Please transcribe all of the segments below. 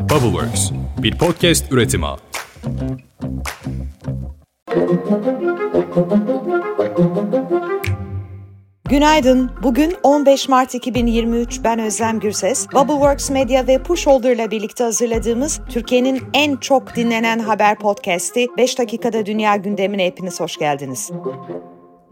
Bubbleworks, bir podcast üretimi. Günaydın. Bugün 15 Mart 2023. Ben Özlem Gürses. Bubbleworks Media ve Pushholder ile birlikte hazırladığımız Türkiye'nin en çok dinlenen haber podcast'i 5 dakikada dünya gündemine hepiniz hoş geldiniz.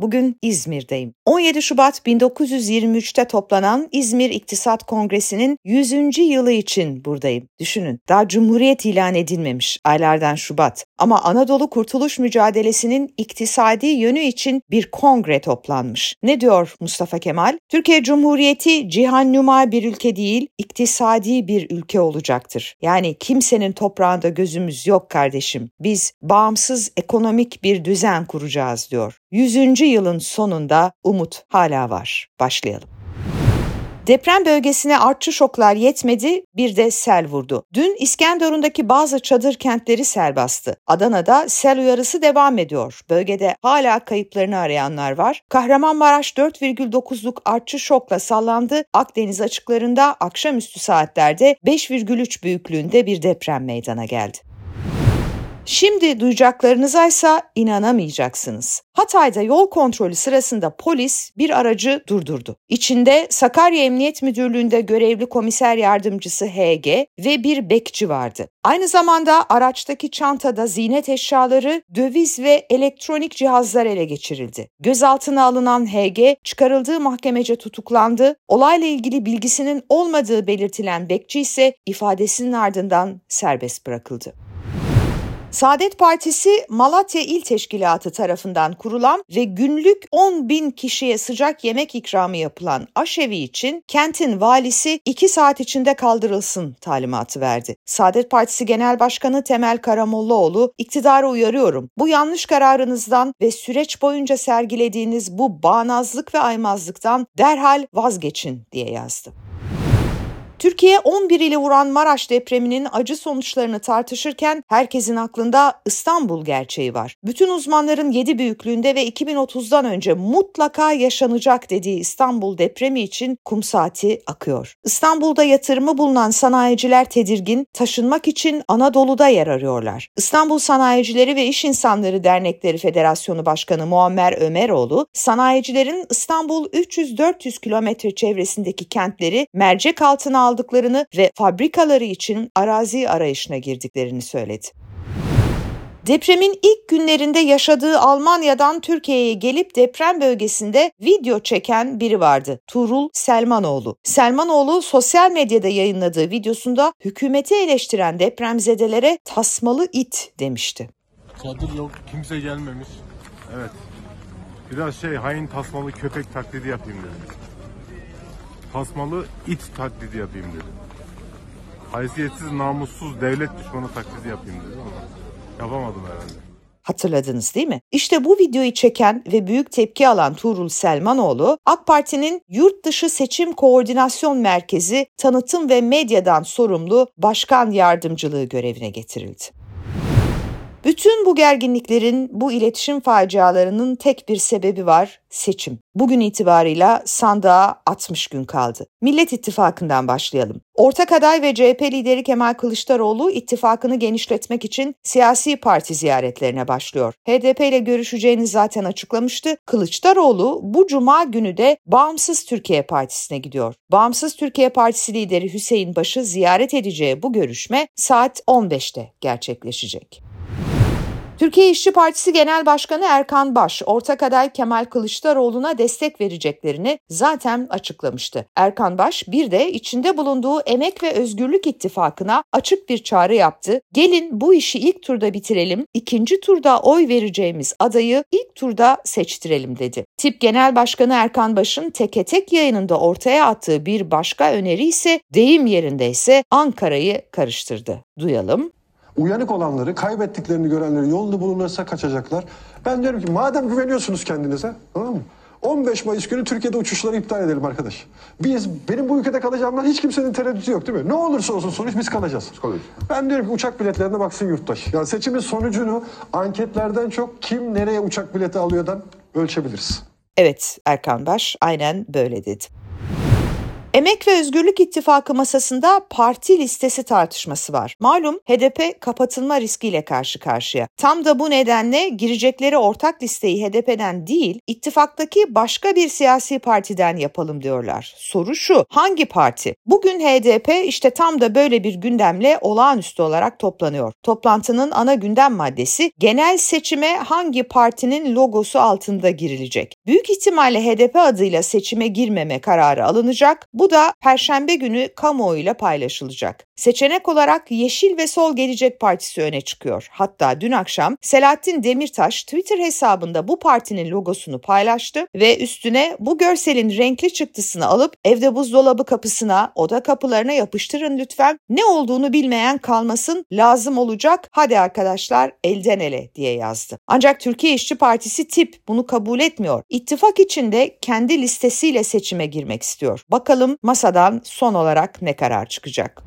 Bugün İzmir'deyim. 17 Şubat 1923'te toplanan İzmir İktisat Kongresi'nin 100. yılı için buradayım. Düşünün, daha Cumhuriyet ilan edilmemiş aylardan Şubat. Ama Anadolu Kurtuluş Mücadelesi'nin iktisadi yönü için bir kongre toplanmış. Ne diyor Mustafa Kemal? Türkiye Cumhuriyeti cihan numa bir ülke değil, iktisadi bir ülke olacaktır. Yani kimsenin toprağında gözümüz yok kardeşim. Biz bağımsız ekonomik bir düzen kuracağız diyor. 100. yılın sonunda umut hala var. Başlayalım. Deprem bölgesine artçı şoklar yetmedi, bir de sel vurdu. Dün İskenderun'daki bazı çadır kentleri sel bastı. Adana'da sel uyarısı devam ediyor. Bölgede hala kayıplarını arayanlar var. Kahramanmaraş 4,9'luk artçı şokla sallandı. Akdeniz açıklarında akşamüstü saatlerde 5,3 büyüklüğünde bir deprem meydana geldi. Şimdi duyacaklarınıza ise inanamayacaksınız. Hatay'da yol kontrolü sırasında polis bir aracı durdurdu. İçinde Sakarya Emniyet Müdürlüğü'nde görevli komiser yardımcısı HG ve bir bekçi vardı. Aynı zamanda araçtaki çantada ziynet eşyaları, döviz ve elektronik cihazlar ele geçirildi. Gözaltına alınan HG çıkarıldığı mahkemece tutuklandı. Olayla ilgili bilgisinin olmadığı belirtilen bekçi ise ifadesinin ardından serbest bırakıldı. Saadet Partisi Malatya İl Teşkilatı tarafından kurulan ve günlük 10 bin kişiye sıcak yemek ikramı yapılan aşevi için kentin valisi 2 saat içinde kaldırılsın talimatı verdi. Saadet Partisi Genel Başkanı Temel Karamollaoğlu iktidara uyarıyorum. Bu yanlış kararınızdan ve süreç boyunca sergilediğiniz bu bağnazlık ve aymazlıktan derhal vazgeçin diye yazdı. Türkiye 11 ile vuran Maraş depreminin acı sonuçlarını tartışırken herkesin aklında İstanbul gerçeği var. Bütün uzmanların 7 büyüklüğünde ve 2030'dan önce mutlaka yaşanacak dediği İstanbul depremi için kum saati akıyor. İstanbul'da yatırımı bulunan sanayiciler tedirgin, taşınmak için Anadolu'da yer arıyorlar. İstanbul Sanayicileri ve İş İnsanları Dernekleri Federasyonu Başkanı Muammer Ömeroğlu, sanayicilerin İstanbul 300-400 kilometre çevresindeki kentleri mercek altına aldıklarını ve fabrikaları için arazi arayışına girdiklerini söyledi. Depremin ilk günlerinde yaşadığı Almanya'dan Türkiye'ye gelip deprem bölgesinde video çeken biri vardı. Tuğrul Selmanoğlu. Selmanoğlu sosyal medyada yayınladığı videosunda hükümeti eleştiren depremzedelere tasmalı it demişti. Çadır yok, kimse gelmemiş. Evet. Biraz şey hain tasmalı köpek taklidi yapayım dedim tasmalı it taklidi yapayım dedim. Haysiyetsiz, namussuz, devlet düşmanı taklidi yapayım dedim ama yapamadım herhalde. Hatırladınız değil mi? İşte bu videoyu çeken ve büyük tepki alan Tuğrul Selmanoğlu, AK Parti'nin Yurt Dışı Seçim Koordinasyon Merkezi tanıtım ve medyadan sorumlu başkan yardımcılığı görevine getirildi. Bütün bu gerginliklerin, bu iletişim facialarının tek bir sebebi var, seçim. Bugün itibarıyla sandığa 60 gün kaldı. Millet İttifakı'ndan başlayalım. Ortak aday ve CHP lideri Kemal Kılıçdaroğlu ittifakını genişletmek için siyasi parti ziyaretlerine başlıyor. HDP ile görüşeceğini zaten açıklamıştı. Kılıçdaroğlu bu cuma günü de Bağımsız Türkiye Partisi'ne gidiyor. Bağımsız Türkiye Partisi lideri Hüseyin Baş'ı ziyaret edeceği bu görüşme saat 15'te gerçekleşecek. Türkiye İşçi Partisi Genel Başkanı Erkan Baş, ortak aday Kemal Kılıçdaroğlu'na destek vereceklerini zaten açıklamıştı. Erkan Baş bir de içinde bulunduğu Emek ve Özgürlük İttifakı'na açık bir çağrı yaptı. Gelin bu işi ilk turda bitirelim, ikinci turda oy vereceğimiz adayı ilk turda seçtirelim dedi. Tip Genel Başkanı Erkan Baş'ın teke tek yayınında ortaya attığı bir başka öneri ise deyim yerindeyse Ankara'yı karıştırdı. Duyalım. Uyanık olanları, kaybettiklerini görenleri yolunu bulunursa kaçacaklar. Ben diyorum ki madem güveniyorsunuz kendinize, tamam mı? 15 Mayıs günü Türkiye'de uçuşları iptal edelim arkadaş. Biz, benim bu ülkede kalacağımdan hiç kimsenin tereddütü yok değil mi? Ne olursa olsun sonuç biz kalacağız. Kalıyoruz. Ben diyorum ki uçak biletlerine baksın yurttaş. Yani seçimin sonucunu anketlerden çok kim nereye uçak bileti alıyordan ölçebiliriz. Evet Erkan Baş aynen böyle dedi. Emek ve Özgürlük İttifakı masasında parti listesi tartışması var. Malum HDP kapatılma riskiyle karşı karşıya. Tam da bu nedenle girecekleri ortak listeyi HDP'den değil, ittifaktaki başka bir siyasi partiden yapalım diyorlar. Soru şu, hangi parti? Bugün HDP işte tam da böyle bir gündemle olağanüstü olarak toplanıyor. Toplantının ana gündem maddesi genel seçime hangi partinin logosu altında girilecek. Büyük ihtimalle HDP adıyla seçime girmeme kararı alınacak. Bu da Perşembe günü kamuoyuyla paylaşılacak. Seçenek olarak Yeşil ve Sol Gelecek Partisi öne çıkıyor. Hatta dün akşam Selahattin Demirtaş Twitter hesabında bu partinin logosunu paylaştı ve üstüne bu görselin renkli çıktısını alıp evde buzdolabı kapısına, oda kapılarına yapıştırın lütfen. Ne olduğunu bilmeyen kalmasın, lazım olacak. Hadi arkadaşlar elden ele diye yazdı. Ancak Türkiye İşçi Partisi tip bunu kabul etmiyor. İttifak içinde kendi listesiyle seçime girmek istiyor. Bakalım masadan son olarak ne karar çıkacak?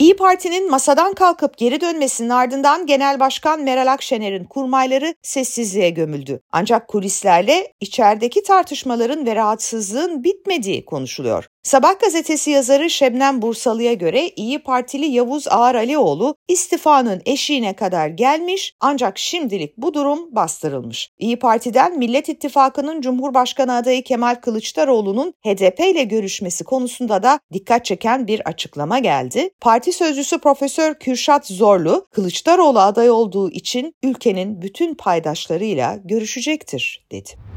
İyi Parti'nin masadan kalkıp geri dönmesinin ardından Genel Başkan Meral Akşener'in kurmayları sessizliğe gömüldü. Ancak kulislerle içerideki tartışmaların ve rahatsızlığın bitmediği konuşuluyor. Sabah gazetesi yazarı Şebnem Bursalı'ya göre İyi Partili Yavuz Ağar Alioğlu istifanın eşiğine kadar gelmiş ancak şimdilik bu durum bastırılmış. İyi Parti'den Millet İttifakı'nın Cumhurbaşkanı adayı Kemal Kılıçdaroğlu'nun HDP ile görüşmesi konusunda da dikkat çeken bir açıklama geldi. Parti sözcüsü Profesör Kürşat Zorlu, Kılıçdaroğlu aday olduğu için ülkenin bütün paydaşlarıyla görüşecektir dedi.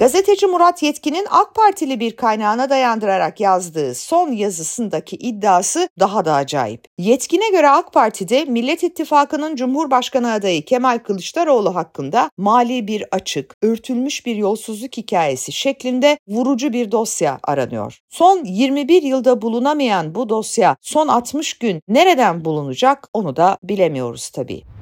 Gazeteci Murat Yetkin'in AK Partili bir kaynağına dayandırarak yazdığı son yazısındaki iddiası daha da acayip. Yetkin'e göre AK Parti'de Millet İttifakı'nın Cumhurbaşkanı adayı Kemal Kılıçdaroğlu hakkında mali bir açık, örtülmüş bir yolsuzluk hikayesi şeklinde vurucu bir dosya aranıyor. Son 21 yılda bulunamayan bu dosya son 60 gün nereden bulunacak onu da bilemiyoruz tabii.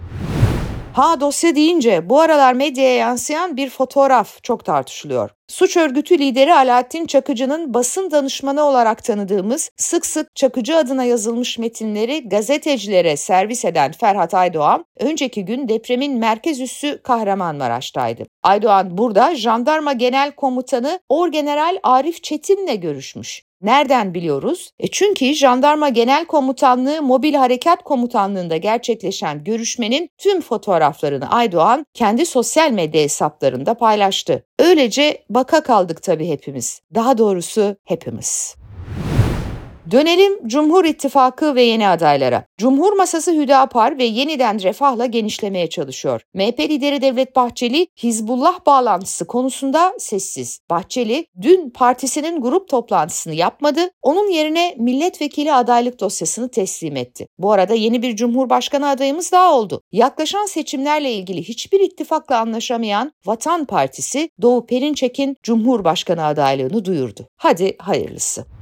Ha dosya deyince bu aralar medyaya yansıyan bir fotoğraf çok tartışılıyor. Suç örgütü lideri Alaaddin Çakıcı'nın basın danışmanı olarak tanıdığımız sık sık Çakıcı adına yazılmış metinleri gazetecilere servis eden Ferhat Aydoğan, önceki gün depremin merkez üssü Kahramanmaraş'taydı. Aydoğan burada Jandarma Genel Komutanı Orgeneral Arif Çetin'le görüşmüş. Nereden biliyoruz? E çünkü Jandarma Genel Komutanlığı Mobil Harekat Komutanlığı'nda gerçekleşen görüşmenin tüm fotoğraflarını Aydoğan kendi sosyal medya hesaplarında paylaştı. Öylece baka kaldık tabii hepimiz. Daha doğrusu hepimiz. Dönelim Cumhur İttifakı ve yeni adaylara. Cumhur Masası Hüdapar ve yeniden refahla genişlemeye çalışıyor. MHP lideri Devlet Bahçeli Hizbullah bağlantısı konusunda sessiz. Bahçeli dün partisinin grup toplantısını yapmadı. Onun yerine milletvekili adaylık dosyasını teslim etti. Bu arada yeni bir Cumhurbaşkanı adayımız daha oldu. Yaklaşan seçimlerle ilgili hiçbir ittifakla anlaşamayan Vatan Partisi Doğu Perinçek'in Cumhurbaşkanı adaylığını duyurdu. Hadi hayırlısı.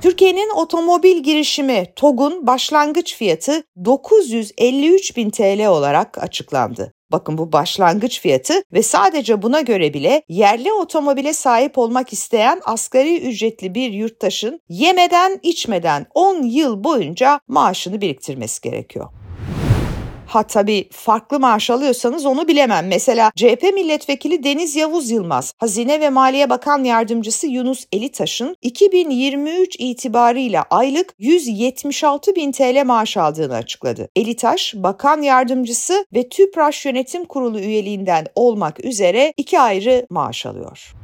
Türkiye'nin otomobil girişimi TOG'un başlangıç fiyatı 953 bin TL olarak açıklandı. Bakın bu başlangıç fiyatı ve sadece buna göre bile yerli otomobile sahip olmak isteyen asgari ücretli bir yurttaşın yemeden içmeden 10 yıl boyunca maaşını biriktirmesi gerekiyor. Ha tabii farklı maaş alıyorsanız onu bilemem. Mesela CHP milletvekili Deniz Yavuz Yılmaz, Hazine ve Maliye Bakan Yardımcısı Yunus Elitaş'ın 2023 itibarıyla aylık 176 bin TL maaş aldığını açıkladı. Elitaş, Bakan Yardımcısı ve TÜPRAŞ Yönetim Kurulu üyeliğinden olmak üzere iki ayrı maaş alıyor.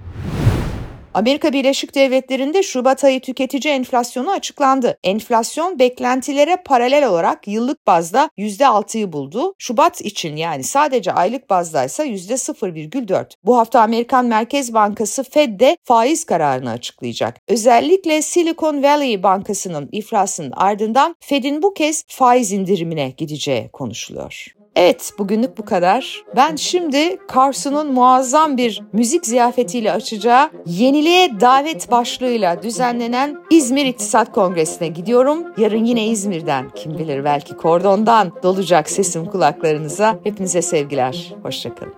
Amerika Birleşik Devletleri'nde Şubat ayı tüketici enflasyonu açıklandı. Enflasyon beklentilere paralel olarak yıllık bazda %6'yı buldu. Şubat için yani sadece aylık bazdaysa %0,4. Bu hafta Amerikan Merkez Bankası Fed de faiz kararını açıklayacak. Özellikle Silicon Valley Bankası'nın iflasının ardından Fed'in bu kez faiz indirimine gideceği konuşuluyor. Evet bugünlük bu kadar. Ben şimdi Carson'un muazzam bir müzik ziyafetiyle açacağı Yeniliğe Davet başlığıyla düzenlenen İzmir İktisat Kongresi'ne gidiyorum. Yarın yine İzmir'den kim bilir belki kordondan dolacak sesim kulaklarınıza. Hepinize sevgiler. Hoşçakalın.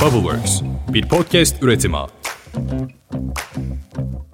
Bubbleworks bir podcast üretimi. thank you